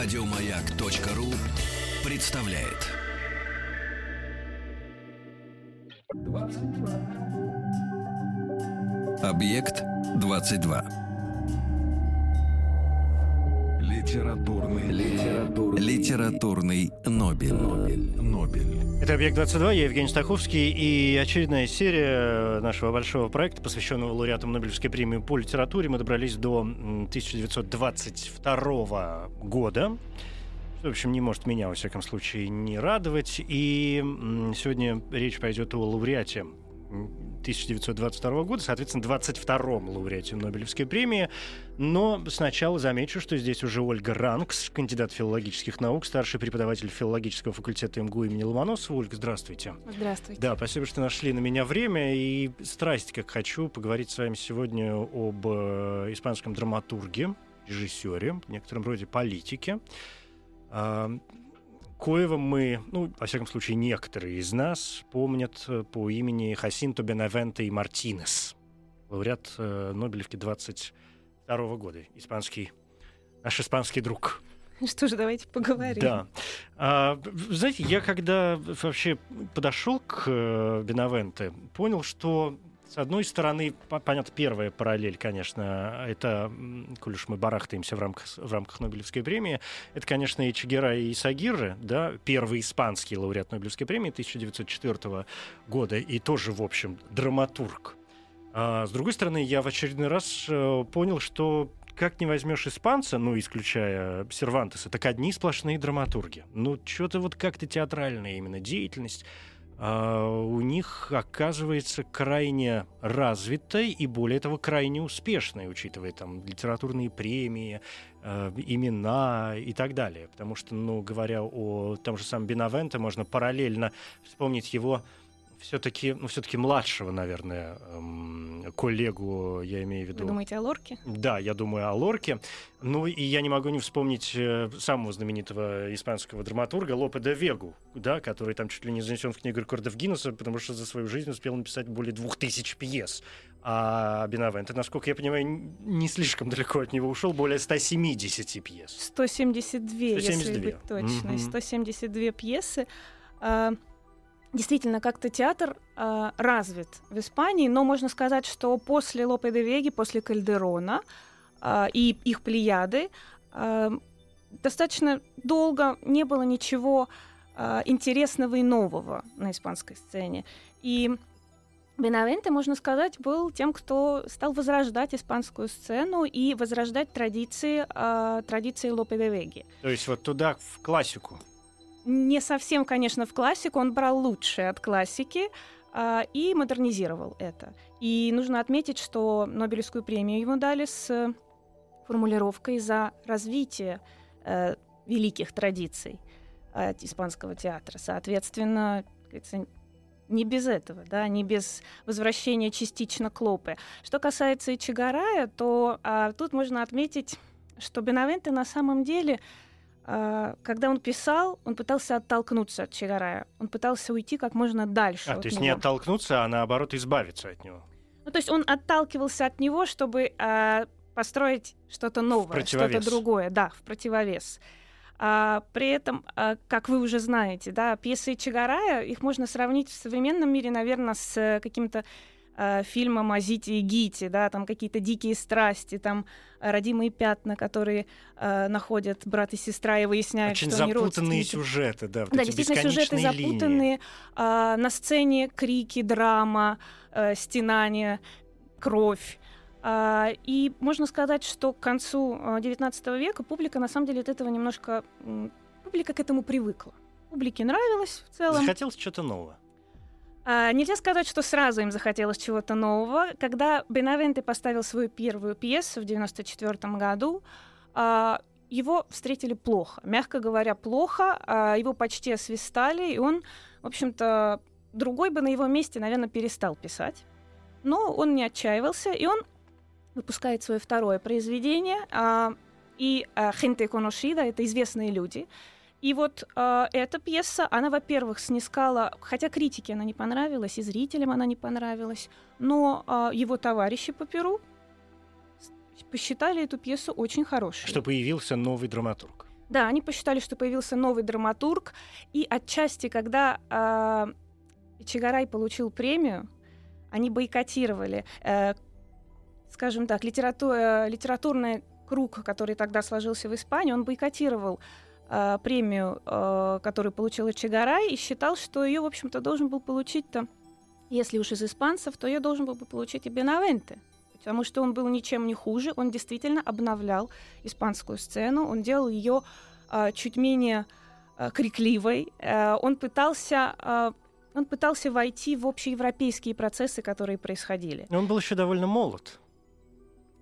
Радиомаяк.ру представляет. Объект 22. Литературный, литературный, литературный Нобель. Нобель. Нобель. Это «Объект-22», я Евгений Стаховский, и очередная серия нашего большого проекта, посвященного лауреатам Нобелевской премии по литературе. Мы добрались до 1922 года. В общем, не может меня, во всяком случае, не радовать. И сегодня речь пойдет о лауреате 1922 года, соответственно, 22-м лауреате Нобелевской премии. Но сначала замечу, что здесь уже Ольга Ранкс, кандидат филологических наук, старший преподаватель филологического факультета МГУ имени Ломоносова. Ольга, здравствуйте. Здравствуйте. Да, спасибо, что нашли на меня время. И страсть, как хочу, поговорить с вами сегодня об э, испанском драматурге, режиссере, в некотором роде политике. А, Коева мы, ну, во всяком случае, некоторые из нас помнят э, по имени Хасинто Бенавенте и Мартинес, лауреат э, Нобелевки 22 года, испанский, наш испанский друг. Что же, давайте поговорим. Да. А, знаете, я когда вообще подошел к э, Бенавенте, понял, что с одной стороны, понятно, первая параллель, конечно, это, коль уж мы барахтаемся в рамках, в рамках Нобелевской премии, это, конечно, и Чигера, и Сагиры, да, первый испанский лауреат Нобелевской премии 1904 года, и тоже, в общем, драматург. А с другой стороны, я в очередной раз э, понял, что как не возьмешь испанца, ну, исключая Сервантеса, так одни сплошные драматурги. Ну, что-то вот как-то театральная именно деятельность у них оказывается крайне развитой и, более того, крайне успешной, учитывая там литературные премии, э, имена и так далее. Потому что, ну, говоря о том же самом Бенавенте, можно параллельно вспомнить его все-таки, ну, все-таки младшего, наверное, эм, коллегу, я имею в виду. Вы думаете о Лорке? Да, я думаю о Лорке. Ну, и я не могу не вспомнить э, самого знаменитого испанского драматурга Лопе де Вегу, да, который там чуть ли не занесен в книгу рекордов Гиннесса, потому что за свою жизнь успел написать более двух тысяч пьес. А Бенавенте, насколько я понимаю, не слишком далеко от него ушел, более 170 пьес. 172, 172. если быть точно. Mm-hmm. 172 пьесы. Действительно как-то театр э, развит в Испании, но можно сказать, что после Лопе де Веги, после Кальдерона э, и их плеяды э, достаточно долго не было ничего э, интересного и нового на испанской сцене. И Бенавенте, можно сказать, был тем, кто стал возрождать испанскую сцену и возрождать традиции, э, традиции Лопе де Веги. То есть вот туда, в классику не совсем, конечно, в классику, он брал лучшее от классики э, и модернизировал это. И нужно отметить, что Нобелевскую премию ему дали с формулировкой за развитие э, великих традиций э, испанского театра. Соответственно, не без этого, да, не без возвращения частично Клопы. Что касается Ичигарая, то а, тут можно отметить, что Бенавенте на самом деле когда он писал, он пытался оттолкнуться от Чигарая. Он пытался уйти как можно дальше. А, то есть него. не оттолкнуться, а наоборот избавиться от него. Ну, то есть он отталкивался от него, чтобы э, построить что-то новое, что-то другое, да, в противовес. А, при этом, а, как вы уже знаете, да, пьесы Чигарая, их можно сравнить в современном мире, наверное, с каким-то э, фильмом о Зите и Гите, да, там какие-то дикие страсти, там родимые пятна, которые э, находят брат и сестра и выясняют, Очень что они запутанные сюжеты, да, вот Да, действительно, сюжеты линии. запутанные. Э, на сцене крики, драма, э, стенания, кровь. Uh, и можно сказать, что к концу XIX uh, века публика на самом деле от этого немножко... Публика к этому привыкла. Публике нравилось в целом. Захотелось что-то новое. А, нельзя сказать, что сразу им захотелось чего-то нового. Когда Бенавенте поставил свою первую пьесу в 1994 году, а, его встретили плохо. Мягко говоря, плохо. А, его почти освистали, и он, в общем-то, другой бы на его месте, наверное, перестал писать. Но он не отчаивался, и он выпускает свое второе произведение. И «Gente conocida» — это «Известные люди», и вот э, эта пьеса, она, во-первых, снискала, хотя критике она не понравилась, и зрителям она не понравилась, но э, его товарищи по Перу посчитали эту пьесу очень хорошей. Что появился новый драматург. Да, они посчитали, что появился новый драматург, и отчасти, когда э, Чигарай получил премию, они бойкотировали, э, скажем так, литерату, э, литературный круг, который тогда сложился в Испании, он бойкотировал э, премию, э, которую получил Чигарай, и считал, что ее, в общем-то, должен был получить-то, если уж из испанцев, то ее должен был бы получить и Бенавенте потому что он был ничем не хуже, он действительно обновлял испанскую сцену, он делал ее э, чуть менее крикливой, он пытался он пытался войти в общеевропейские процессы, которые происходили. Он был еще довольно молод.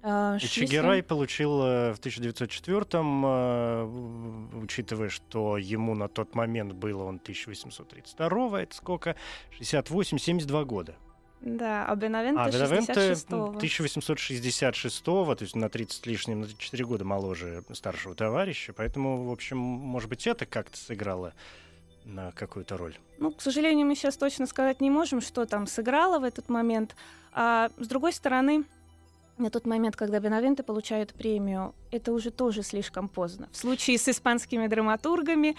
И Чигирай получил в 1904-м, учитывая, что ему на тот момент было он 1832 это сколько? 68-72 года. Да, а Бенавенте, а, Бенавенте 1866-го, то есть на 30 с лишним, на 4 года моложе старшего товарища, поэтому, в общем, может быть, это как-то сыграло на какую-то роль? Ну, к сожалению, мы сейчас точно сказать не можем, что там сыграло в этот момент. А с другой стороны, на тот момент, когда Бенавенте получают премию, это уже тоже слишком поздно. В случае с испанскими драматургами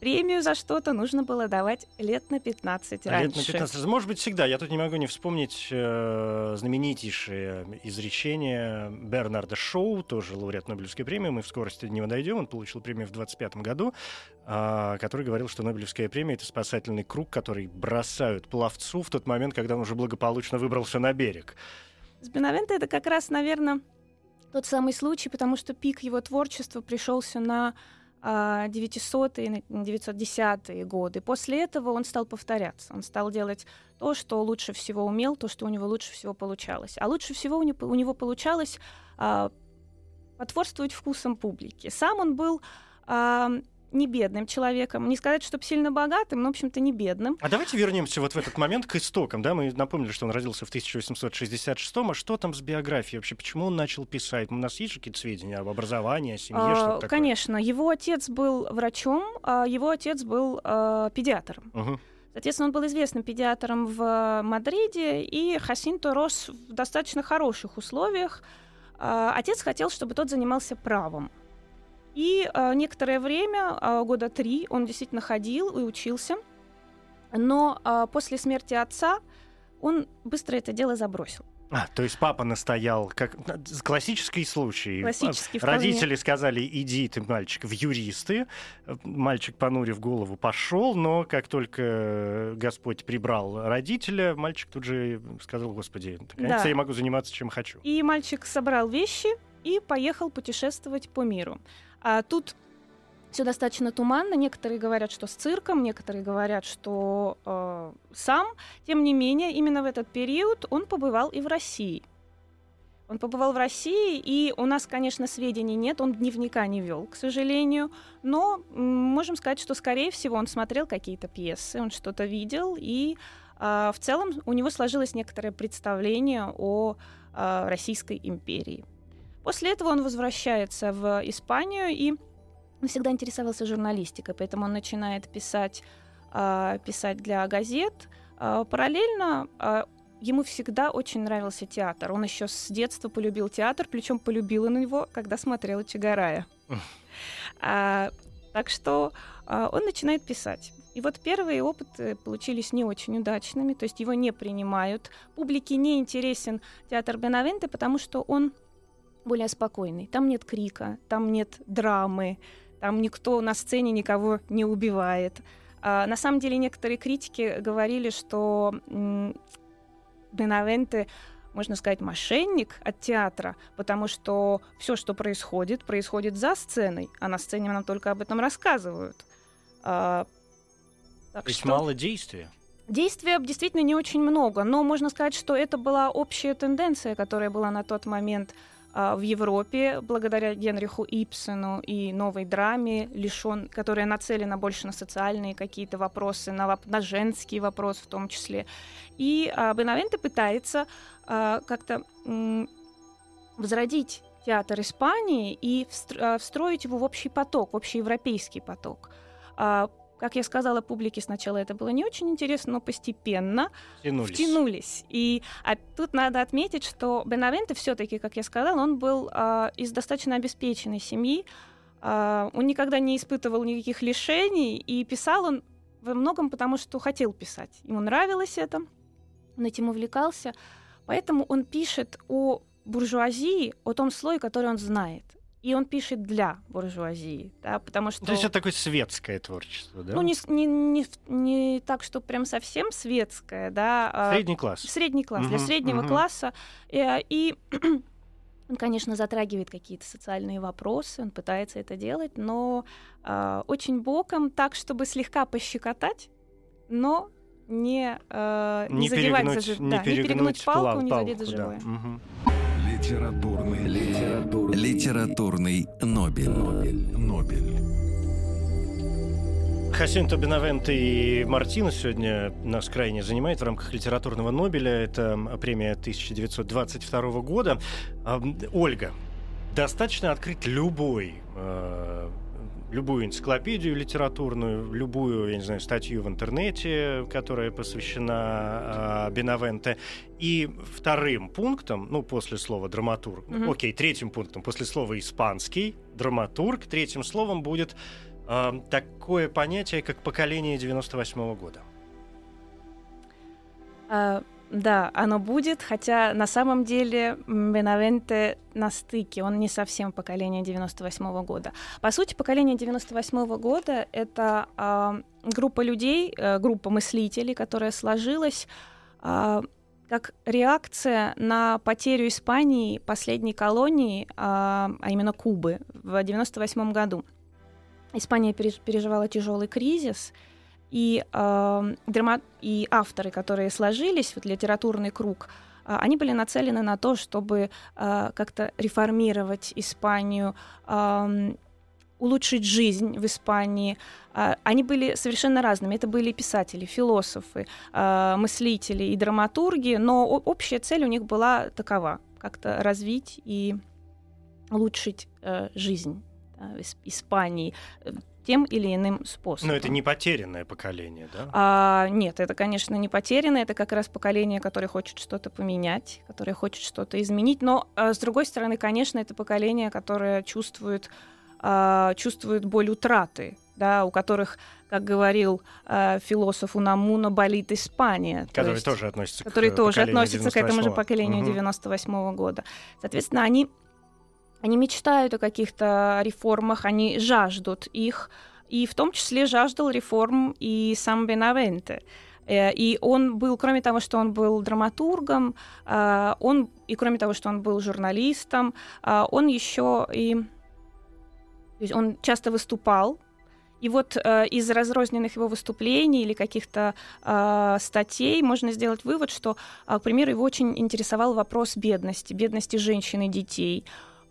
Премию за что-то нужно было давать лет на 15 раньше. Лет на 15. Может быть, всегда. Я тут не могу не вспомнить э, знаменитейшее изречение Бернарда Шоу, тоже лауреат Нобелевской премии. Мы в скорости до него дойдем. Он получил премию в 25 году, э, который говорил, что Нобелевская премия — это спасательный круг, который бросают пловцу в тот момент, когда он уже благополучно выбрался на берег. С Бенавенте это как раз, наверное, тот самый случай, потому что пик его творчества пришелся на 900-е, 910-е годы. После этого он стал повторяться. Он стал делать то, что лучше всего умел, то, что у него лучше всего получалось. А лучше всего у него, у него получалось а, потворствовать вкусам публики. Сам он был а, не бедным человеком. Не сказать, чтобы сильно богатым, но, в общем-то, не бедным. А давайте вернемся вот в этот момент к истокам. Да? Мы напомнили, что он родился в 1866-м. А что там с биографией вообще? Почему он начал писать? У нас есть какие-то сведения об образовании, о семье? А, конечно. Его отец был врачом, а его отец был а, педиатром. Угу. Соответственно, он был известным педиатром в Мадриде, и Хасинто рос в достаточно хороших условиях. А, отец хотел, чтобы тот занимался правом. И э, некоторое время, э, года три, он действительно ходил и учился. Но э, после смерти отца он быстро это дело забросил. А, то есть папа настоял, как классический случай. Классический, Родители вполне. сказали, иди ты, мальчик, в юристы. Мальчик, понурив голову, пошел, но как только Господь прибрал родителя, мальчик тут же сказал, господи, наконец да. я могу заниматься чем хочу. И мальчик собрал вещи и поехал путешествовать по миру. А тут все достаточно туманно. Некоторые говорят, что с цирком, некоторые говорят, что э, сам. Тем не менее, именно в этот период он побывал и в России. Он побывал в России, и у нас, конечно, сведений нет, он дневника не вел, к сожалению, но можем сказать, что, скорее всего, он смотрел какие-то пьесы, он что-то видел, и э, в целом у него сложилось некоторое представление о э, Российской империи. После этого он возвращается в Испанию и всегда интересовался журналистикой, поэтому он начинает писать, э, писать для газет. Э, параллельно э, ему всегда очень нравился театр. Он еще с детства полюбил театр, причем полюбил он его, когда смотрел Чигарая. а, так что а, он начинает писать. И вот первые опыты получились не очень удачными, то есть его не принимают. Публике не интересен театр Бенавенте, потому что он более спокойный. Там нет крика, там нет драмы, там никто на сцене никого не убивает. А, на самом деле некоторые критики говорили, что Бенавенте можно сказать, мошенник от театра, потому что все, что происходит, происходит за сценой, а на сцене нам только об этом рассказывают. А, так То есть что... мало действия. Действия действительно не очень много, но можно сказать, что это была общая тенденция, которая была на тот момент в Европе благодаря Генриху Ипсену и новой драме, лишен, которая нацелена больше на социальные какие-то вопросы, на, на женский вопрос в том числе. И а, Бенавенте пытается а, как-то м, возродить театр Испании и а, встроить его в общий поток, в общий европейский поток. Как я сказала, публике сначала это было не очень интересно, но постепенно втянулись. втянулись. И а тут надо отметить, что Бенавенте все-таки, как я сказала, он был а, из достаточно обеспеченной семьи. А, он никогда не испытывал никаких лишений, и писал он во многом потому, что хотел писать. Ему нравилось это, он этим увлекался. Поэтому он пишет о буржуазии, о том слое, который он знает. И он пишет для буржуазии, да, потому что... То есть это такое светское творчество, да? Ну, не, не, не, не так, что прям совсем светское, да. А средний класс. Средний класс, угу, для среднего угу. класса. И, и он, конечно, затрагивает какие-то социальные вопросы, он пытается это делать, но э, очень боком, так, чтобы слегка пощекотать, но не, э, не, не задевать за, не да, перегнуть, не перегнуть палку, палку, не задеть за живое. Да. Угу. Литературный, литературный, литературный Нобель. Нобель. Нобель. Хасинто Бенавенте и Мартина сегодня нас крайне занимает в рамках литературного Нобеля. Это премия 1922 года. Ольга, достаточно открыть любой э, любую энциклопедию литературную, любую, я не знаю, статью в интернете, которая посвящена э, Бенавенте. И вторым пунктом, ну, после слова драматург, mm-hmm. окей, третьим пунктом, после слова испанский, драматург, третьим словом будет э, такое понятие, как поколение 98 -го года. Uh... Да, оно будет, хотя на самом деле Бенавенте на стыке, он не совсем поколение 98 -го года. По сути, поколение 98 -го года — это э, группа людей, э, группа мыслителей, которая сложилась э, как реакция на потерю Испании последней колонии, э, а именно Кубы, в 98 году. Испания переживала тяжелый кризис — и, э, драма... и авторы, которые сложились, вот литературный круг, э, они были нацелены на то, чтобы э, как-то реформировать Испанию, э, улучшить жизнь в Испании. Э, они были совершенно разными. Это были писатели, философы, э, мыслители и драматурги, но общая цель у них была такова — как-то развить и улучшить э, жизнь да, Испании тем или иным способом. Но это не потерянное поколение, да? А, нет, это, конечно, не потерянное, это как раз поколение, которое хочет что-то поменять, которое хочет что-то изменить. Но, а, с другой стороны, конечно, это поколение, которое чувствует, а, чувствует боль утраты, да, у которых, как говорил э, философ Унамуна, болит Испания. Который то есть, тоже относится который к тоже относится к этому же поколению угу. 98 -го года. Соответственно, они они мечтают о каких-то реформах, они жаждут их, и в том числе жаждал реформ и сам Бенавенте. Э, и он был, кроме того, что он был драматургом, э, он, и кроме того, что он был журналистом, э, он еще и... Он часто выступал, и вот из разрозненных его выступлений или каких-то статей можно сделать вывод, что, к примеру, его очень интересовал вопрос бедности, бедности женщин и детей.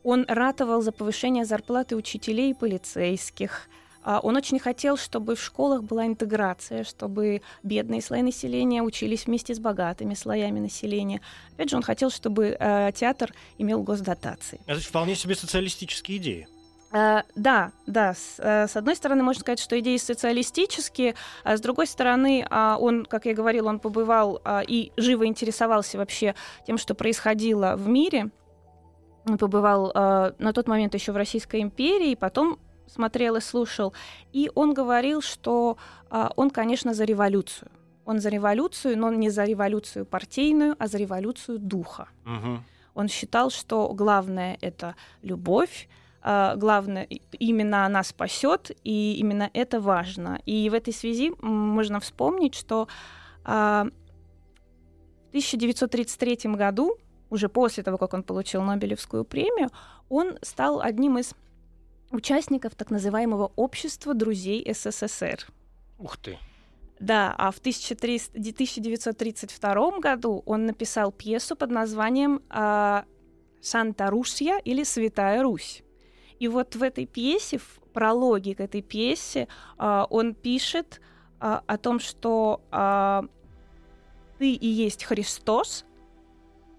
Он ратовал за повышение зарплаты учителей и полицейских. А, он очень хотел, чтобы в школах была интеграция, чтобы бедные слои населения учились вместе с богатыми слоями населения. Опять же, он хотел, чтобы э, театр имел госдотации. Это вполне себе социалистические идеи. Uh, да, да. С, uh, с одной стороны, можно сказать, что идеи социалистические, а с другой стороны, uh, он, как я говорил, он побывал и живо интересовался вообще тем, что происходило в мире побывал э, на тот момент еще в Российской империи, потом смотрел и слушал. И он говорил, что э, он, конечно, за революцию. Он за революцию, но не за революцию партийную, а за революцию духа. Угу. Он считал, что главное это любовь, э, главное именно она спасет, и именно это важно. И в этой связи можно вспомнить, что э, в 1933 году уже после того, как он получил Нобелевскую премию, он стал одним из участников так называемого общества друзей СССР. Ух ты! Да, а в 1932 году он написал пьесу под названием а, «Санта-Русья» или «Святая Русь». И вот в этой пьесе, в прологе к этой пьесе, а, он пишет а, о том, что «Ты и есть Христос,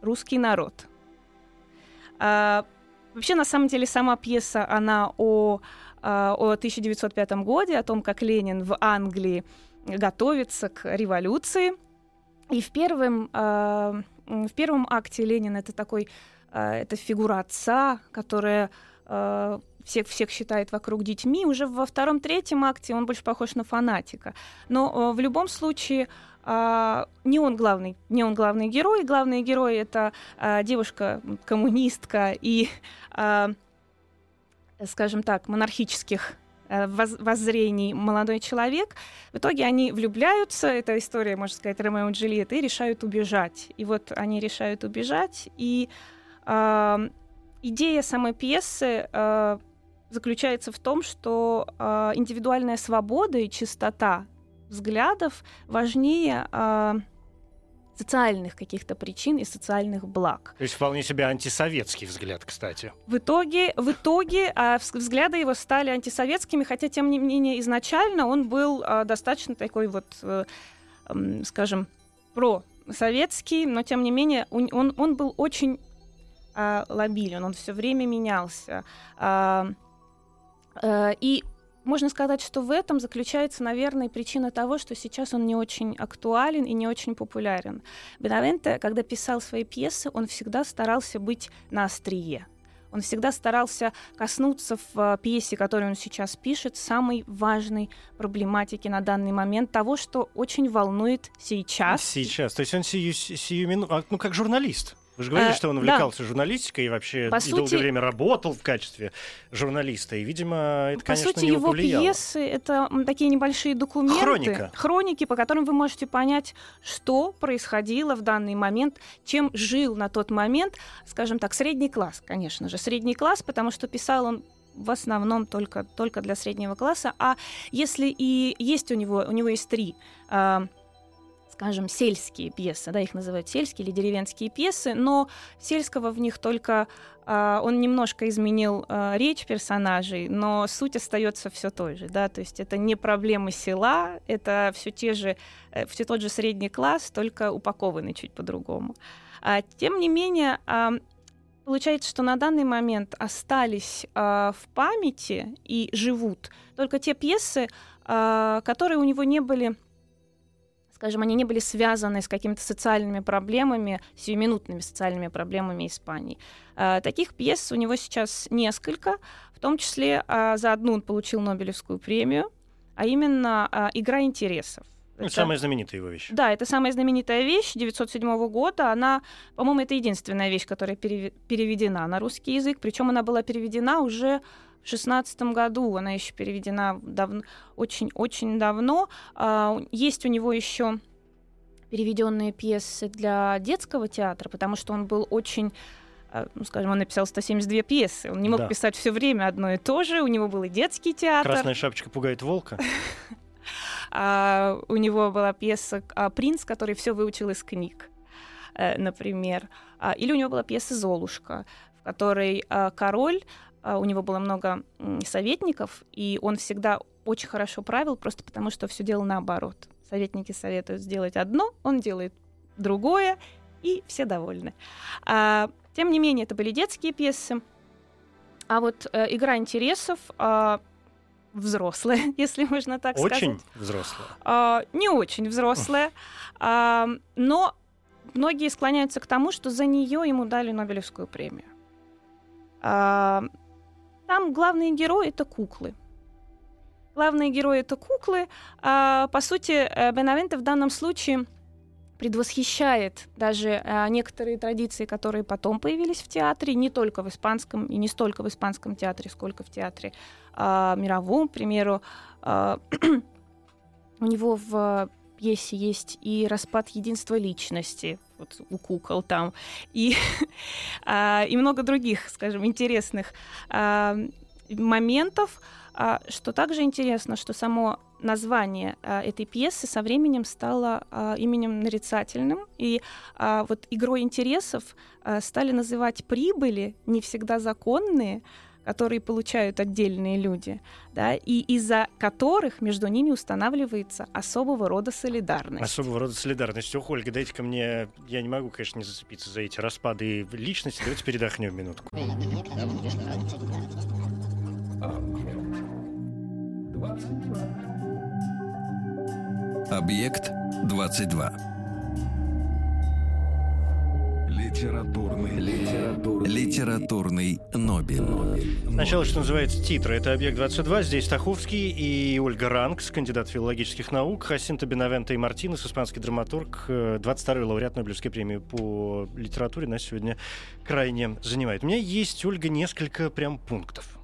русский народ. А, вообще, на самом деле, сама пьеса, она о, а, о 1905 годе, о том, как Ленин в Англии готовится к революции. И в первом, а, в первом акте Ленин это такой, а, это фигура отца, которая всех, всех считает вокруг детьми. Уже во втором-третьем акте он больше похож на фанатика. Но в любом случае не он главный, не он главный герой. Главный герой это э, девушка-коммунистка и, э, скажем так, монархических э, воззрений молодой человек. В итоге они влюбляются, это история, можно сказать, Ромео и Джульетты, и решают убежать. И вот они решают убежать, и э, идея самой пьесы э, заключается в том, что э, индивидуальная свобода и чистота взглядов важнее э, социальных каких-то причин и социальных благ. То есть вполне себе антисоветский взгляд, кстати. В итоге, в итоге э, взгляды его стали антисоветскими, хотя, тем не менее, изначально он был э, достаточно такой вот, э, э, скажем, про-советский, но, тем не менее, он, он, он был очень э, лобилен, он все время менялся. Э, э, и можно сказать, что в этом заключается, наверное, причина того, что сейчас он не очень актуален и не очень популярен. Бенавенте, когда писал свои пьесы, он всегда старался быть на острие. Он всегда старался коснуться в э, пьесе, которую он сейчас пишет, самой важной проблематики на данный момент, того, что очень волнует сейчас. Сейчас. То есть он сию, сию минуту, а, ну как журналист. Вы же говорили, а, что он увлекался да. журналистикой и вообще По и сути, долгое время работал в качестве журналиста. И, видимо, это, По конечно, сути, его повлияло. пьесы — это такие небольшие документы. Хроника. Хроники, по которым вы можете понять, что происходило в данный момент, чем жил на тот момент, скажем так, средний класс, конечно же. Средний класс, потому что писал он в основном только, только для среднего класса. А если и есть у него, у него есть три а, скажем, сельские пьесы, да, их называют сельские или деревенские пьесы, но сельского в них только Uh, он немножко изменил uh, речь персонажей, но суть остается все той же, да, то есть это не проблемы села, это все те же, э, все тот же средний класс, только упакованный чуть по-другому. Uh, тем не менее, получается, что на данный момент остались в памяти и живут только те пьесы, которые у него не были скажем, они не были связаны с какими-то социальными проблемами, сиюминутными социальными проблемами Испании. А, таких пьес у него сейчас несколько, в том числе а, за одну он получил Нобелевскую премию, а именно а, «Игра интересов». Ну, это самая знаменитая его вещь. Да, это самая знаменитая вещь 907 года. Она, по-моему, это единственная вещь, которая переведена на русский язык. Причем она была переведена уже в шестнадцатом году. Она еще переведена дав- очень-очень давно. А, есть у него еще переведенные пьесы для детского театра, потому что он был очень а, ну, скажем, он написал 172 пьесы. Он не мог да. писать все время одно и то же. У него был и детский театр. Красная шапочка пугает волка. А, у него была пьеса «Принц», который все выучил из книг, э, например. Или у него была пьеса «Золушка», в которой король а, у него было много советников, и он всегда очень хорошо правил, просто потому что все делал наоборот. Советники советуют сделать одно, он делает другое, и все довольны. А, тем не менее, это были детские пьесы. А вот э, игра интересов э, взрослая, если можно так очень сказать. Очень взрослая. Э, не очень взрослая, э, но многие склоняются к тому, что за нее ему дали Нобелевскую премию. Там главные герои — это куклы. Главные герои — это куклы. А, по сути, э, Бенавенте в данном случае предвосхищает даже а, некоторые традиции, которые потом появились в театре, не только в испанском и не столько в испанском театре, сколько в театре а, мировом, к примеру. А, у него в пьесе есть и распад единства личности, вот у кукол там, и, а, и много других, скажем, интересных а, моментов. А, что также интересно, что само название этой пьесы со временем стало именем нарицательным, и вот игрой интересов стали называть прибыли, не всегда законные, которые получают отдельные люди, да, и из-за которых между ними устанавливается особого рода солидарность. Особого рода солидарность. Ох, Ольга, дайте-ка мне... Я не могу, конечно, не зацепиться за эти распады личности. Давайте передохнем минутку. Объект 22. Литературный, литературный, литературный Нобель. Сначала, что называется, титры. Это «Объект-22». Здесь Стаховский и Ольга Ранкс, кандидат филологических наук, Хасинта Бенавента и Мартинес, испанский драматург, 22-й лауреат Нобелевской премии по литературе, нас сегодня крайне занимает. У меня есть, Ольга, несколько прям пунктов.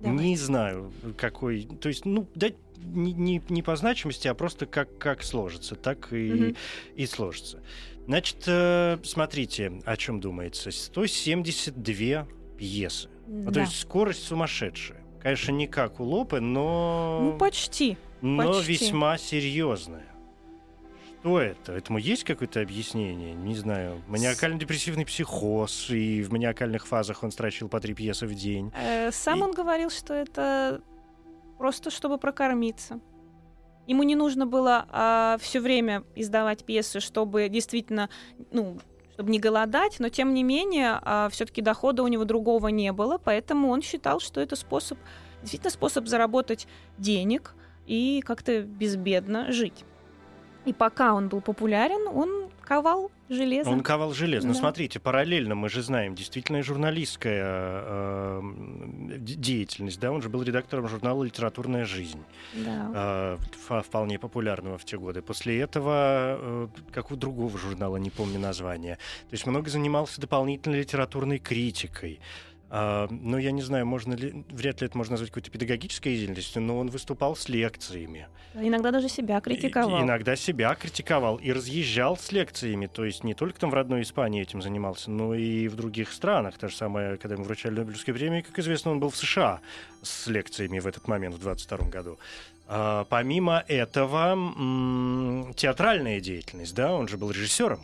Давай. Не знаю, какой... То есть, ну, дать не, не, не по значимости, а просто как, как сложится, так и, Мгм. и сложится. Значит, э, смотрите, о чем думается. 172 пьесы. Ну, Да. То есть скорость сумасшедшая. Конечно, не как у Лопы, но, Ну, почти. но почти. весьма серьезная. Что это? Этому есть какое-то объяснение? Не знаю. Маниакально-депрессивный психоз, и в маниакальных фазах он строчил по три пьесы в день. Э, Сам И- он говорил, что это просто чтобы прокормиться. Ему не нужно было все время издавать пьесы, чтобы действительно, ну, чтобы не голодать, но тем не менее все-таки дохода у него другого не было, поэтому он считал, что это способ, действительно способ заработать денег и как-то безбедно жить. И пока он был популярен, он ковал железо. Он ковал железо. Но Да. смотрите, параллельно мы же знаем, действительно журналистская э, деятельность. Да? Он же был редактором журнала «Литературная жизнь», Да. э, вполне популярного в те годы. После этого, э, как у другого журнала, не помню название, то есть много занимался дополнительной литературной критикой. А, ну, я не знаю, можно ли, вряд ли это можно назвать какой-то педагогической деятельностью, но он выступал с лекциями. Иногда даже себя И- критиковал. иногда себя критиковал и разъезжал с лекциями. То есть не только там в родной Испании этим занимался, но и в других странах. Та же самая, когда ему вручали Нобелевскую премию, как известно, он был в США с лекциями в этот момент, в 22 году. А, помимо этого, м, театральная деятельность, да, он же был режиссером.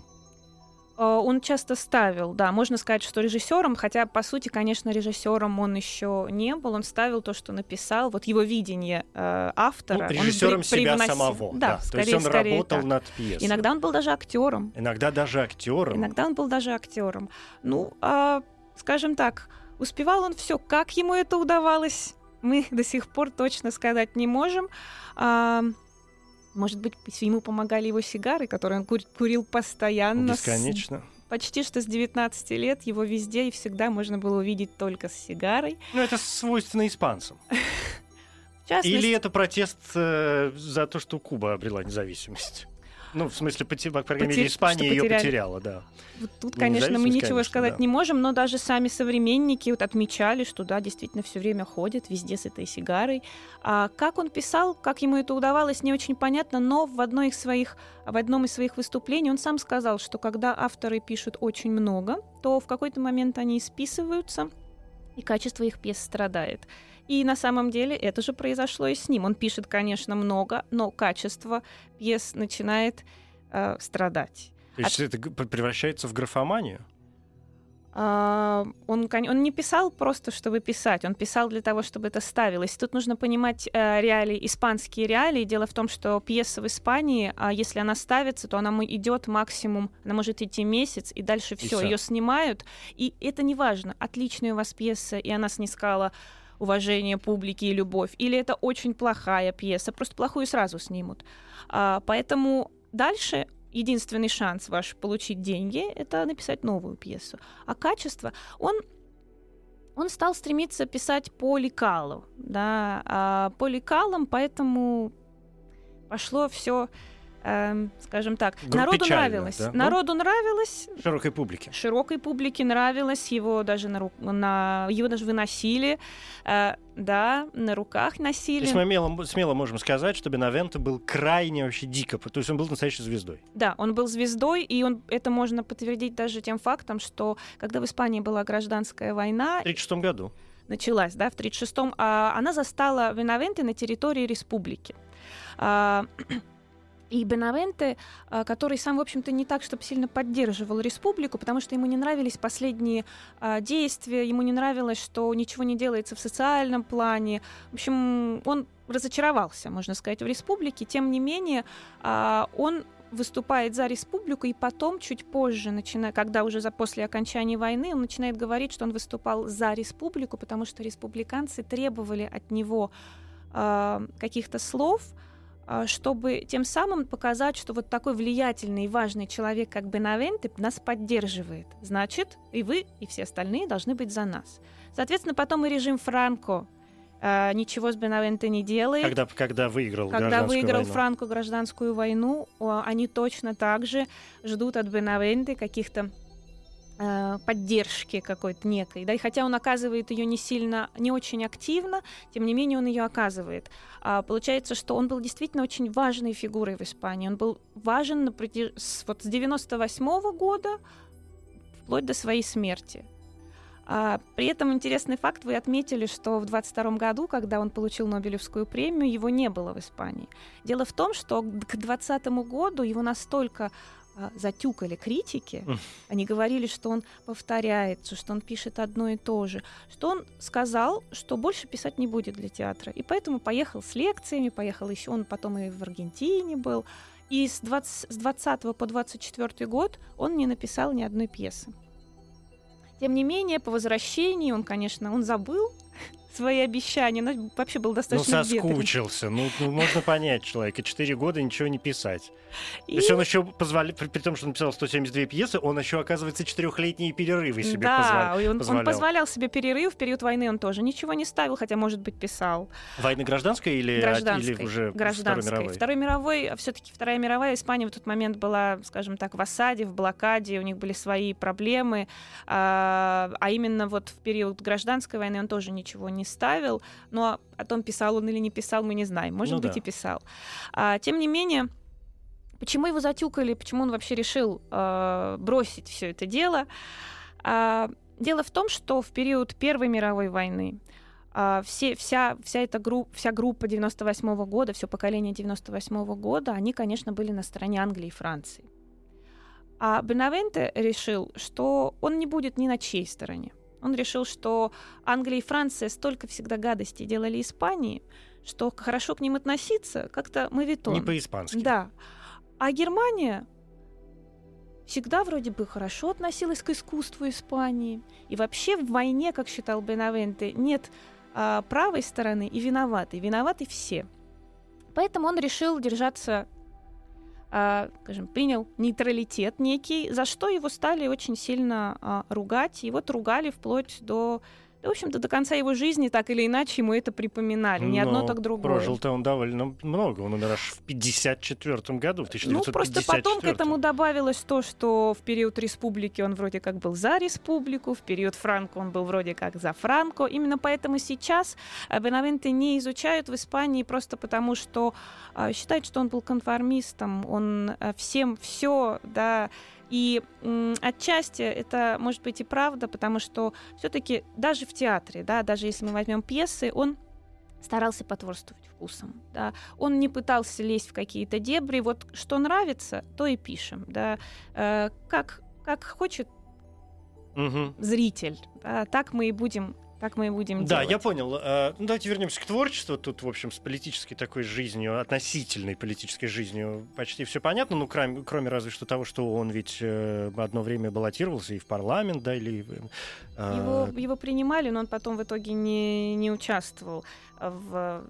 Э, Он часто ставил, да, можно сказать, что режиссером, хотя, по сути, конечно, режиссером он еще не был, он ставил то, что написал, вот его видение э, автора. Ну, он режиссером при- себя привносил- самого. Да, То скорее, есть он скорее работал так. над пьесой. Иногда он был даже актером. Иногда даже актером. Иногда он был даже актером. Ну, а, скажем так, успевал он все, как ему это удавалось, мы до сих пор точно сказать не можем. А, может быть, ему помогали его сигары, которые он кур- курил постоянно. с- Бесконечно. почти что с 19 лет его везде и всегда можно было увидеть только с сигарой. Ну, это свойственно испанцам. Или это протест э, за то, что Куба обрела независимость? Ну, в смысле, поте- по крайней мере, Испания ее потеряла, да. вот тут, ну, конечно, мы ничего конечно, сказать да. не можем, но даже сами современники вот отмечали, что да, действительно все время ходит везде с этой сигарой. А как он писал, как ему это удавалось, не очень понятно, но в, одной из своих, в одном из своих выступлений он сам сказал, что когда авторы пишут очень много, то в какой-то момент они списываются, и качество их пьес страдает. И на самом деле это же произошло и с ним. Он пишет, конечно, много, но качество пьес начинает э, страдать. То есть это г- превращается в графоманию? А, он, он не писал просто, чтобы писать, он писал для того, чтобы это ставилось. Тут нужно понимать э, реалии, испанские реалии. Дело в том, что пьеса в Испании, а если она ставится, то она идет максимум, она может идти месяц, и дальше все, ее снимают. И это не важно, отличная у вас пьеса, и она снискала уважение публики и любовь, или это очень плохая пьеса, просто плохую сразу снимут. А, поэтому дальше единственный шанс ваш получить деньги — это написать новую пьесу. А качество, он он стал стремиться писать по лекалу, да, а, по лекалам, поэтому пошло все, скажем так, Гру- народу печально, нравилось, да? Ну. народу нравилось, Широкой публике. широкой публике нравилось, его даже на, ру- на его даже выносили, э, да, на руках То носили. есть мы смело, смело можем сказать, что Бенавенто был крайне вообще дико. То есть он был настоящей звездой. Да, он был звездой, и он это можно подтвердить даже тем фактом, что когда в Испании была гражданская война, В 1936 году. началась, да, в 1936-м, а, она застала Бенавенте на территории республики. А, И Бенавенте, а, который сам, в общем-то, не так, чтобы сильно поддерживал республику, потому что ему не нравились последние а, действия, ему не нравилось, что ничего не делается в социальном плане. В общем, он разочаровался, можно сказать, в республике. Тем не менее, а, он выступает за республику, и потом, чуть позже, начиная, когда уже за, после окончания войны, он начинает говорить, что он выступал за республику, потому что республиканцы требовали от него а, каких-то слов, чтобы тем самым показать, что вот такой влиятельный и важный человек, как Бенавенте, нас поддерживает. Значит, и вы, и все остальные должны быть за нас. Соответственно, потом и режим Франко э, ничего с Бенавенте не делает. Когда, когда выиграл Когда выиграл войну. Франко гражданскую войну, они точно так же ждут от Бенавенте каких-то поддержки какой-то некой, да, и хотя он оказывает ее не сильно, не очень активно, тем не менее он ее оказывает. А, получается, что он был действительно очень важной фигурой в Испании. Он был важен на протяж... вот с 98 -го года вплоть до своей смерти. А, при этом интересный факт, вы отметили, что в 22 году, когда он получил Нобелевскую премию, его не было в Испании. Дело в том, что к 20 году его настолько затюкали критики, они говорили, что он повторяется, что он пишет одно и то же, что он сказал, что больше писать не будет для театра. И поэтому поехал с лекциями, поехал еще, он потом и в Аргентине был. И с 20, с 20 по 24 год он не написал ни одной пьесы. Тем не менее, по возвращении он, конечно, он забыл свои обещания, но вообще был достаточно Ну, соскучился. Ну, ну, можно понять человека. Четыре года ничего не писать. И... То есть он еще позволял, при, при том, что написал 172 пьесы, он еще, оказывается, четырехлетние перерывы себе да, позволял. Он, он позволял себе перерыв, в период войны он тоже ничего не ставил, хотя, может быть, писал. Войны гражданской или, гражданской, или уже гражданской. Второй мировой? Второй мировой, все-таки Вторая мировая Испания в тот момент была, скажем так, в осаде, в блокаде, у них были свои проблемы, а, а именно вот в период гражданской войны он тоже ничего не ставил, но о том, писал он или не писал, мы не знаем. Может ну, быть, да. и писал. А, тем не менее, почему его затюкали, почему он вообще решил э, бросить все это дело? А, дело в том, что в период Первой мировой войны а, все, вся, вся эта группа, вся группа 98 -го года, все поколение 98 -го года, они, конечно, были на стороне Англии и Франции. А Бенавенте решил, что он не будет ни на чьей стороне. Он решил, что Англия и Франция столько всегда гадостей делали Испании, что хорошо к ним относиться как-то мавитон. Не по-испански. Да. А Германия всегда вроде бы хорошо относилась к искусству Испании. И вообще в войне, как считал Бенавенте, нет а, правой стороны и виноваты. Виноваты все. Поэтому он решил держаться скажем, принял нейтралитет некий, за что его стали очень сильно а, ругать. И вот ругали вплоть до в общем-то, до конца его жизни так или иначе ему это припоминали. Не Но одно, так другое. Прожил-то он довольно много. Он умер аж в 54 году, в 1954. Ну, просто потом к этому добавилось то, что в период республики он вроде как был за республику, в период Франко он был вроде как за Франко. Именно поэтому сейчас э, Бенавенте не изучают в Испании просто потому, что э, считают, что он был конформистом, он э, всем все, да, и отчасти это может быть и правда, потому что все-таки даже в театре, да, даже если мы возьмем пьесы, он старался потворствовать вкусом. Да. Он не пытался лезть в какие-то дебри. Вот что нравится, то и пишем. Да. Э, как, как хочет угу. зритель, да, так мы и будем так мы и будем да, делать. Да, я понял. Э, ну, давайте вернемся к творчеству. Тут, в общем, с политической такой жизнью, относительной политической жизнью почти все понятно, ну, кроме, кроме разве что того, что он ведь э, одно время баллотировался и в парламент, да, или... Э, его, его принимали, но он потом в итоге не, не участвовал в...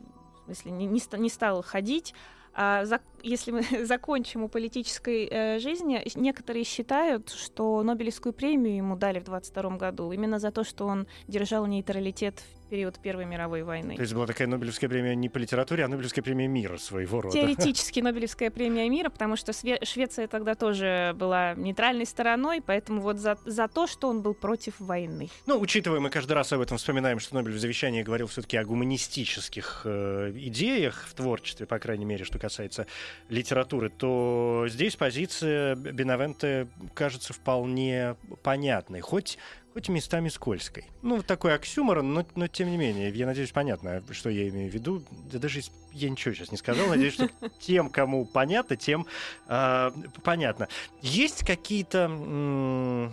В смысле, не, не, не стал ходить. А за, если мы закончим у политической э, жизни, некоторые считают, что Нобелевскую премию ему дали в 22 году именно за то, что он держал нейтралитет период Первой мировой войны. То есть была такая Нобелевская премия не по литературе, а Нобелевская премия мира своего рода. Теоретически Нобелевская премия мира, потому что Швеция тогда тоже была нейтральной стороной, поэтому вот за, за то, что он был против войны. Ну, учитывая, мы каждый раз об этом вспоминаем, что Нобель в завещании говорил все-таки о гуманистических э, идеях в творчестве, по крайней мере, что касается литературы, то здесь позиция Бенавенте кажется вполне понятной. Хоть хоть местами скользкой. Ну, вот такой оксюморон, но, но тем не менее, я надеюсь, понятно, что я имею в виду. Да даже я ничего сейчас не сказал, надеюсь, что тем, кому понятно, тем э, понятно. Есть какие-то... ну,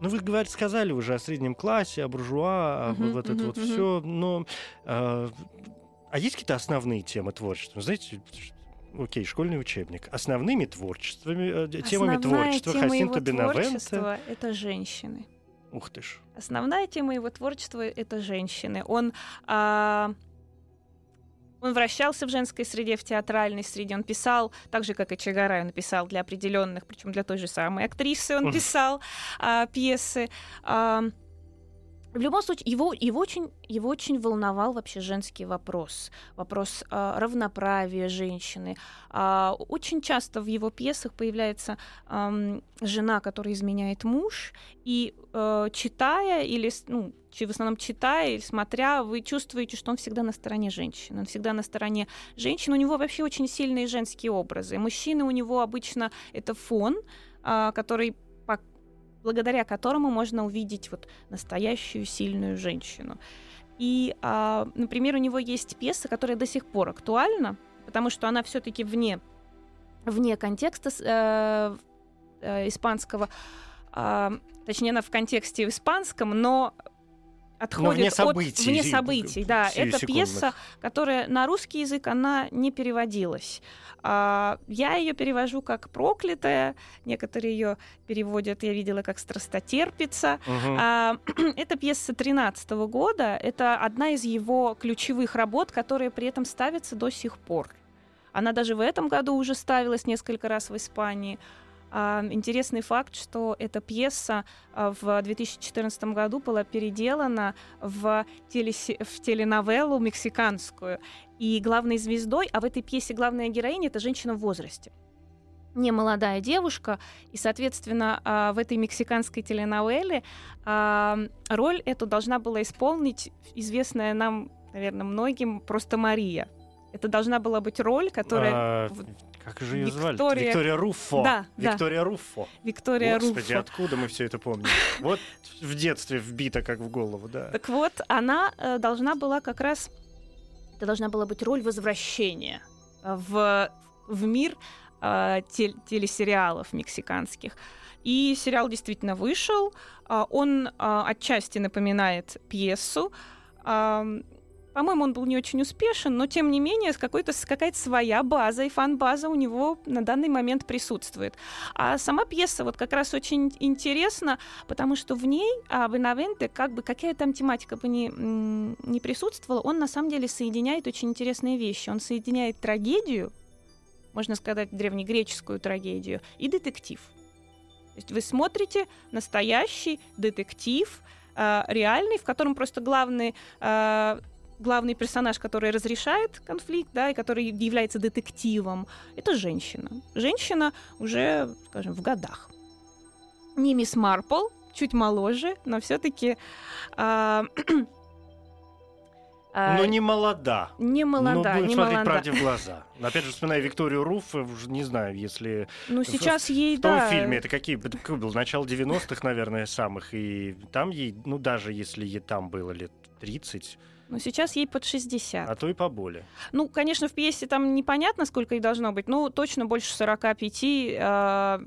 вы говорите, сказали уже о среднем классе, о буржуа, uh-huh, вот это uh-huh, вот uh-huh. все, но э, а есть какие-то основные темы творчества? Знаете, окей, школьный учебник. Основными творчествами, э, темами творчества тема Хасинта Бенавента... это женщины. Ух ты ж. Основная тема его творчества — это женщины. Он а, Он вращался в женской среде, в театральной среде. Он писал, так же, как и Чагарай, он писал для определенных, причем для той же самой актрисы он писал а, пьесы. А, в любом случае, его, его, очень, его очень волновал вообще женский вопрос, вопрос э, равноправия женщины. Э, очень часто в его пьесах появляется э, жена, которая изменяет муж, и э, читая или ну, в основном читая или смотря, вы чувствуете, что он всегда на стороне женщины. Он всегда на стороне женщин. У него вообще очень сильные женские образы. Мужчины у него обычно это фон, который благодаря которому можно увидеть вот настоящую сильную женщину. И, а, например, у него есть пьеса, которая до сих пор актуальна, потому что она все-таки вне, вне контекста э, э, испанского, э, точнее, она в контексте испанском, но отходит вне событий, от вне событий, да. Это пьеса, которая на русский язык она не переводилась. А, я ее перевожу как проклятая, некоторые ее переводят, я видела, как страстотерпица. Угу. А, это пьеса 13 года, это одна из его ключевых работ, которая при этом ставится до сих пор. Она даже в этом году уже ставилась несколько раз в Испании. А, интересный факт, что эта пьеса а, в 2014 году была переделана в, телесе... в теленовеллу мексиканскую. И главной звездой, а в этой пьесе главная героиня это женщина в возрасте не молодая девушка, и, соответственно, а, в этой мексиканской теленовелле роль эту должна была исполнить известная нам, наверное, многим просто Мария. Это должна была быть роль, которая... А, как же ее Виктория... звали? Виктория Руффо. Да, Виктория да. Руффо. Виктория Господи, Руффо. откуда мы все это помним? Вот в детстве вбито как в голову, да. Так вот, она э, должна была как раз... Это должна была быть роль возвращения в, в мир э, тел телесериалов мексиканских. И сериал действительно вышел. Э, он отчасти напоминает пьесу. По-моему, он был не очень успешен, но тем не менее какой-то, какая-то своя база и фан-база у него на данный момент присутствует. А сама пьеса вот как раз очень интересна, потому что в ней а, Бенавенте, как бы какая там тематика бы не, не присутствовала, он на самом деле соединяет очень интересные вещи. Он соединяет трагедию, можно сказать, древнегреческую трагедию, и детектив. То есть вы смотрите настоящий детектив, э, реальный, в котором просто главный э, главный персонаж, который разрешает конфликт, да, и который является детективом, это женщина. Женщина уже, скажем, в годах. Не мисс Марпл, чуть моложе, но все-таки а, но не молода. Не молода. Но будем не смотреть молода. правде в глаза. Опять же, вспоминая Викторию Руф, не знаю, если... Ну, сейчас в, ей, в том да. фильме, это какие... Это был начало 90-х, наверное, самых, и там ей, ну, даже если ей там было лет 30, но сейчас ей под 60. А то и поболее. Ну, конечно, в пьесе там непонятно, сколько ей должно быть, но точно больше 45. Э,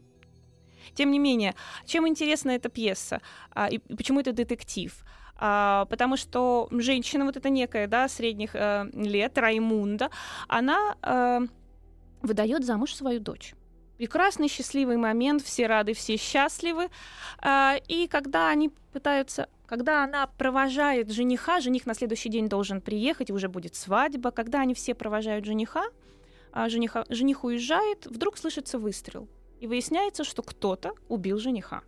тем не менее, чем интересна эта пьеса? А, и почему это детектив? А, потому что женщина, вот эта некая, да, средних э, лет, Раймунда, она э, выдает замуж свою дочь прекрасный, счастливый момент, все рады, все счастливы. А, и когда они пытаются когда она провожает жениха, жених на следующий день должен приехать, уже будет свадьба. Когда они все провожают жениха, а жениха, жених уезжает, вдруг слышится выстрел. И выясняется, что кто-то убил жениха.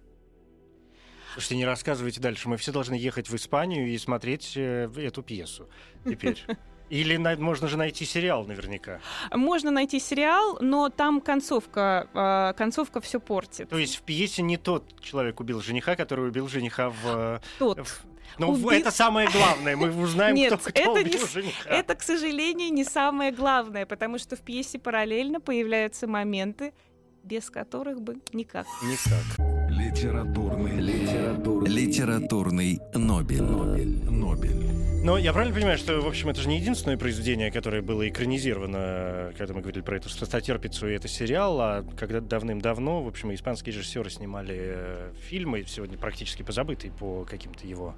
Слушайте, не рассказывайте дальше. Мы все должны ехать в Испанию и смотреть э, эту пьесу теперь. Или на, можно же найти сериал наверняка. Можно найти сериал, но там концовка, э, концовка все портит. То есть в пьесе не тот человек убил жениха, который убил жениха в... Э, тот. В, ну, Уби... это самое главное. Мы узнаем, Нет, кто, кто это убил не, жениха. Это, к сожалению, не самое главное, потому что в пьесе параллельно появляются моменты, без которых бы никак. Никак. Литературный, литературный, литературный Нобель. Нобель. Нобель. Но я правильно понимаю, что, в общем, это же не единственное произведение, которое было экранизировано, когда мы говорили про эту «Страстотерпицу» и это сериал, а когда давным-давно, в общем, испанские режиссеры снимали э, фильмы, сегодня практически позабытые по каким-то его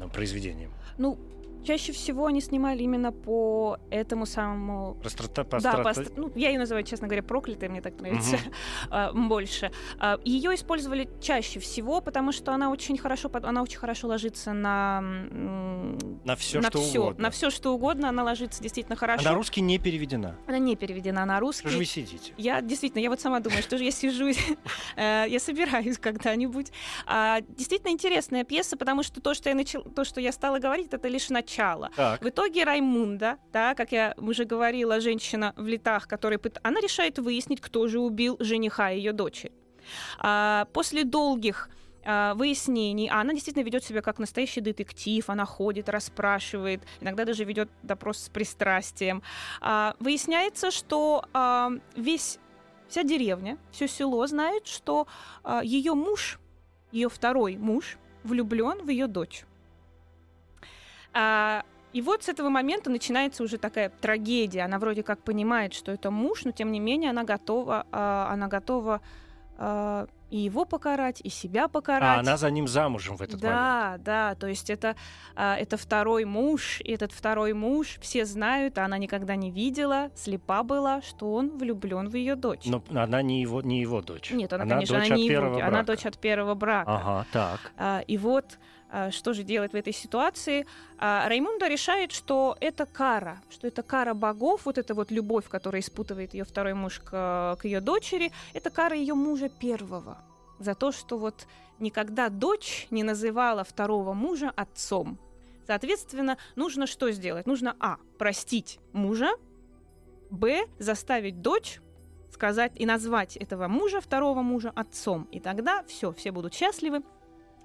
ну, произведениям. Ну, чаще всего они снимали именно по этому самому... По Да, страта- по ст- ну, я ее называю, честно говоря, проклятой, мне так нравится а, больше. Ее использовали чаще всего, потому что она очень хорошо, она очень хорошо ложится на На все, на что всё, угодно. на все что угодно, она ложится действительно А хорошо. на русский не переведена. Она не переведена на русский. Что же вы сидите? Я действительно, я вот сама думаю, что же я сижу, э, я собираюсь когда-нибудь. А, Действительно интересная пьеса, потому что то, что я начал, то, что я стала говорить, это лишь начало. Так. В итоге Раймунда, да, как я уже говорила, женщина в летах, которая пыт- она решает выяснить, кто же убил жениха ее дочери. А, после долгих а, выяснений, а она действительно ведет себя как настоящий детектив, она ходит, расспрашивает, иногда даже ведет допрос с пристрастием. А, выясняется, что а, весь вся деревня, все село знает, что ее муж, ее второй муж, влюблен в ее дочь. А, и вот с этого момента начинается уже такая трагедия. Она вроде как понимает, что это муж, но тем не менее она готова, а, она готова а, и его покарать, и себя покарать. А она за ним замужем в этот момент. да, да, то есть это, а, это второй муж, и этот второй муж все знают, а она никогда не видела, слепа была, что он влюблен в ее дочь. Но она не его, не его дочь. Нет, она, она конечно, дочь она не его, она дочь от первого брака. Ага, так. А, и вот а, что же делать в этой ситуации? А, Раймунда решает, что это кара, что это кара богов, вот эта вот любовь, которая испытывает ее второй муж к, к ее дочери, это кара ее мужа первого за то, что вот никогда дочь не называла второго мужа отцом. Соответственно, нужно что сделать? Нужно а простить мужа, б заставить дочь сказать и назвать этого мужа, второго мужа, отцом. И тогда все, все будут счастливы.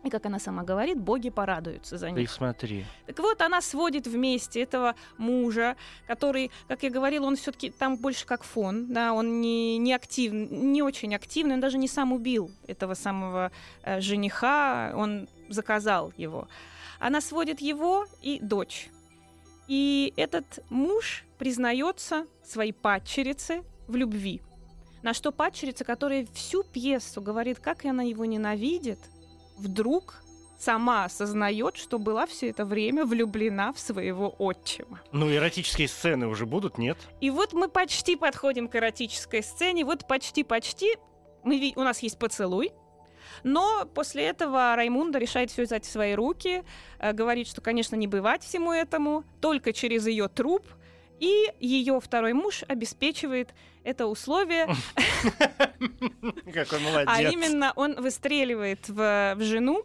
И, как она сама говорит, боги порадуются за Ты них. смотри. Так вот, она сводит вместе этого мужа, который, как я говорила, он все-таки там больше как фон, да, он не, не активный, не очень активный, он даже не сам убил этого самого э, жениха, он заказал его. Она сводит его и дочь. И этот муж признается своей падчерице в любви. На что падчерица, которая всю пьесу говорит, как она его ненавидит, вдруг сама осознает, что была все это время влюблена в своего отчима. Ну, эротические сцены уже будут, нет? И вот мы почти подходим к эротической сцене, вот почти-почти мы, у нас есть поцелуй, но после этого Раймунда решает все взять в свои руки, э, говорит, что, конечно, не бывать всему этому, только через ее труп, и ее второй муж обеспечивает это условие, Какой молодец. а именно он выстреливает в, в жену,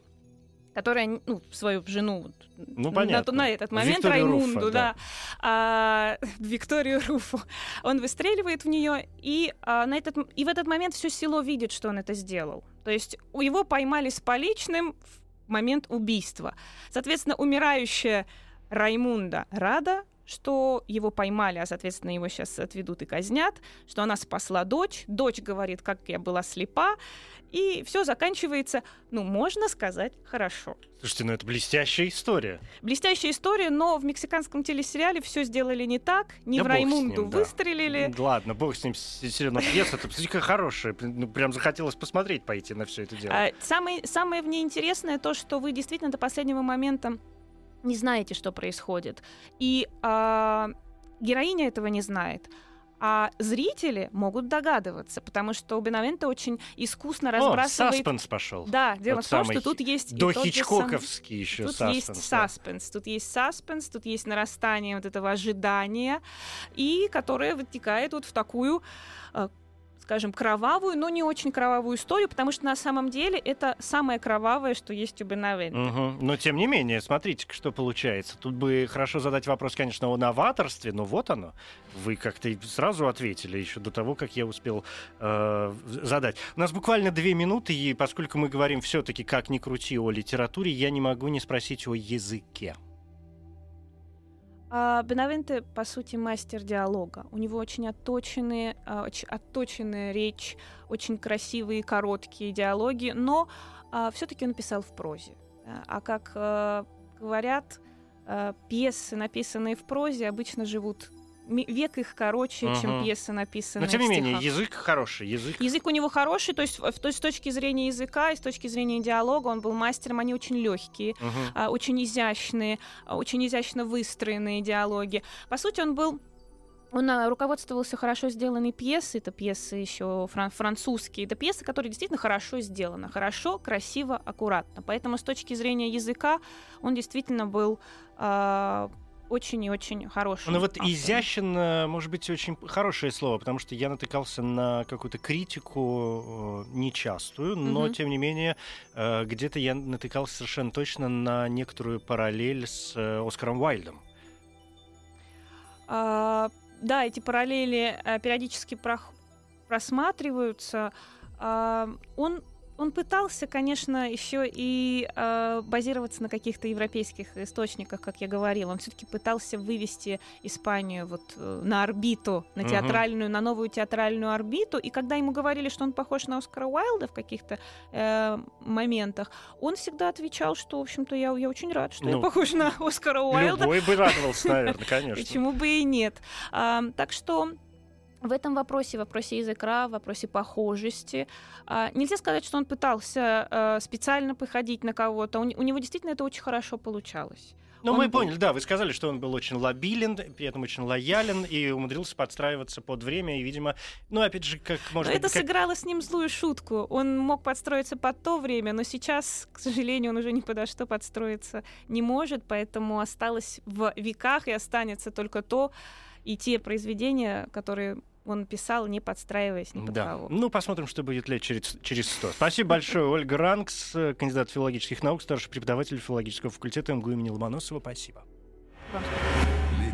которая, ну, свою жену Ну, на, понятно. на этот момент Викторию Раймунду, Руффо, да, А, Викторию Руфу. Он выстреливает в нее, и, а, на этот, и в этот момент все село видит, что он это сделал. То есть у его поймали с поличным в момент убийства. Соответственно, умирающая Раймунда рада, что его поймали, а, соответственно, его сейчас отведут и казнят, что она спасла дочь. Дочь говорит, как я была слепа, и все заканчивается, ну, можно сказать, хорошо. Слушайте, ну это блестящая история. Блестящая история, но в мексиканском телесериале все сделали не так, не Да в Раймунду ним, да. выстрелили. Ладно, бог с ним, равно пьеса, это какая хорошая. Ну, прям захотелось посмотреть, пойти на все это дело. А, самое, самое в ней интересное то, что вы действительно до последнего момента не знаете, что происходит. И а, героиня этого не знает. А зрители могут догадываться, потому что Бенавенте очень искусно О, разбрасывает... саспенс пошел. Да, дело Тот в том, что тут есть... До Хичкоковский еще Тут саспенс. есть да. саспенс, тут есть саспенс, тут есть нарастание вот этого ожидания, и которое вытекает вот в такую, э, скажем, кровавую, но не очень кровавую историю, потому что на самом деле это самое кровавое, что есть у Бенавенте. Мгм. Но тем не менее, смотрите, что получается. Тут бы хорошо задать вопрос, конечно, о новаторстве, но вот оно. Вы как-то сразу ответили еще до того, как я успел э, задать. У нас буквально две минуты, и поскольку мы говорим все-таки как ни крути о литературе, я не могу не спросить о языке. А Бенавенте, по сути, мастер диалога. У него очень отточенные, а, оч- отточенная речь, очень красивые короткие диалоги, но все-таки он писал в прозе. А а как э, говорят, э, пьесы, написанные в прозе, обычно живут век их короче, угу. чем пьесы, написанные Но тем не менее, язык хороший. Язык... язык у него хороший, то есть, то есть с точки зрения языка и с точки зрения диалога он был мастером, они очень легкие, угу. очень изящные, очень изящно выстроенные диалоги. По сути, он был он а, руководствовался хорошо сделанной пьесой, это пьесы еще фран- французские, это пьесы, которые действительно хорошо сделаны, хорошо, красиво, аккуратно. Поэтому с точки зрения языка он действительно был э, очень и очень хороший. Ну вот изящен, э, может быть, очень хорошее слово, потому что я натыкался на какую-то критику э, нечастую, но тем не менее э, где-то я натыкался совершенно точно на некоторую параллель с Оскаром Уайльдом. А, да, эти параллели периодически просматриваются. А, он он пытался, конечно, еще и э, базироваться на каких-то европейских источниках, как я говорила. Он все-таки пытался вывести Испанию вот э, на орбиту, на театральную, uh-huh. на новую театральную орбиту. И когда ему говорили, что он похож на Оскара Уайлда в каких-то э, моментах, он всегда отвечал, что, в общем-то, я, я очень рад, что ну, я похож на Оскара Уайлда. Любой бы радовался, наверное, конечно. Почему бы и нет. Так что в этом вопросе, в вопросе языка, в вопросе похожести. А, нельзя сказать, что он пытался а, специально походить на кого-то. У него действительно это очень хорошо получалось. Ну, мы был... поняли, да, вы сказали, что он был очень лобилен, при этом очень лоялен и умудрился подстраиваться под время, и, видимо, ну, опять же, как можно... Но это как... сыграло с ним злую шутку. Он мог подстроиться под то время, но сейчас, к сожалению, он уже ни подо что подстроиться не может, поэтому осталось в веках и останется только то, и те произведения, которые он писал, не подстраиваясь ни под да. кого. Ну, посмотрим, что будет лет через, через 100. Спасибо большое, Ольга Ранкс, кандидат филологических наук, старший преподаватель филологического факультета МГУ имени Ломоносова. Спасибо.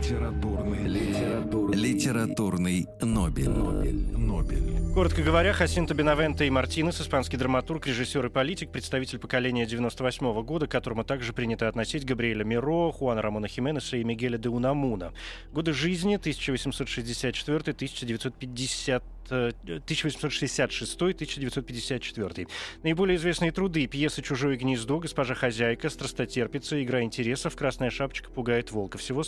Литературный, литературный, литературный Нобель. Нобель. Нобель. Коротко говоря, Хасинто Бенавенте и Мартинес, испанский драматург, режиссер и политик, представитель поколения 98 -го года, к которому также принято относить Габриэля Миро, Хуана Рамона Хименеса и Мигеля де Унамуна. Годы жизни 1864-1950 1866-1954. Наиболее известные труды — пьесы «Чужое гнездо», «Госпожа хозяйка», «Страстотерпица», «Игра интересов», «Красная шапочка пугает волка». Всего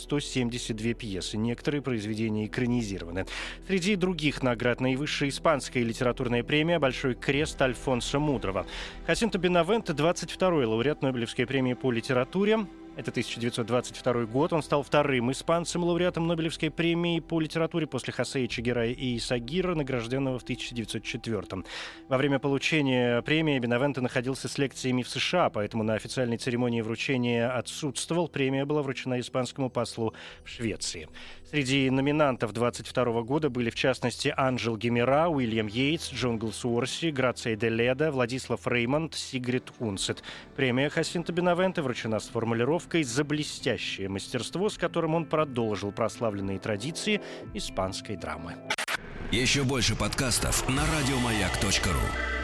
172 пьесы. Некоторые произведения экранизированы. Среди других наград наивысшая испанская литературная премия «Большой крест» Альфонса Мудрого. Хасинто Бенавенте — 22-й лауреат Нобелевской премии по литературе. Это 1922 год. Он стал вторым испанцем, лауреатом Нобелевской премии по литературе после Хосе Чигера и Исагира, награжденного в 1904. Во время получения премии Бенавенте находился с лекциями в США, поэтому на официальной церемонии вручения отсутствовал. Премия была вручена испанскому послу в Швеции. Среди номинантов 22 года были, в частности, Анджел Гемера, Уильям Йейтс, Джон Глсуорси, Грация де Леда, Владислав Реймонд, Сигрид Унсет. Премия Хасинта Бенавенте вручена с формулировкой «За блестящее мастерство», с которым он продолжил прославленные традиции испанской драмы. Еще больше подкастов на радиомаяк.ру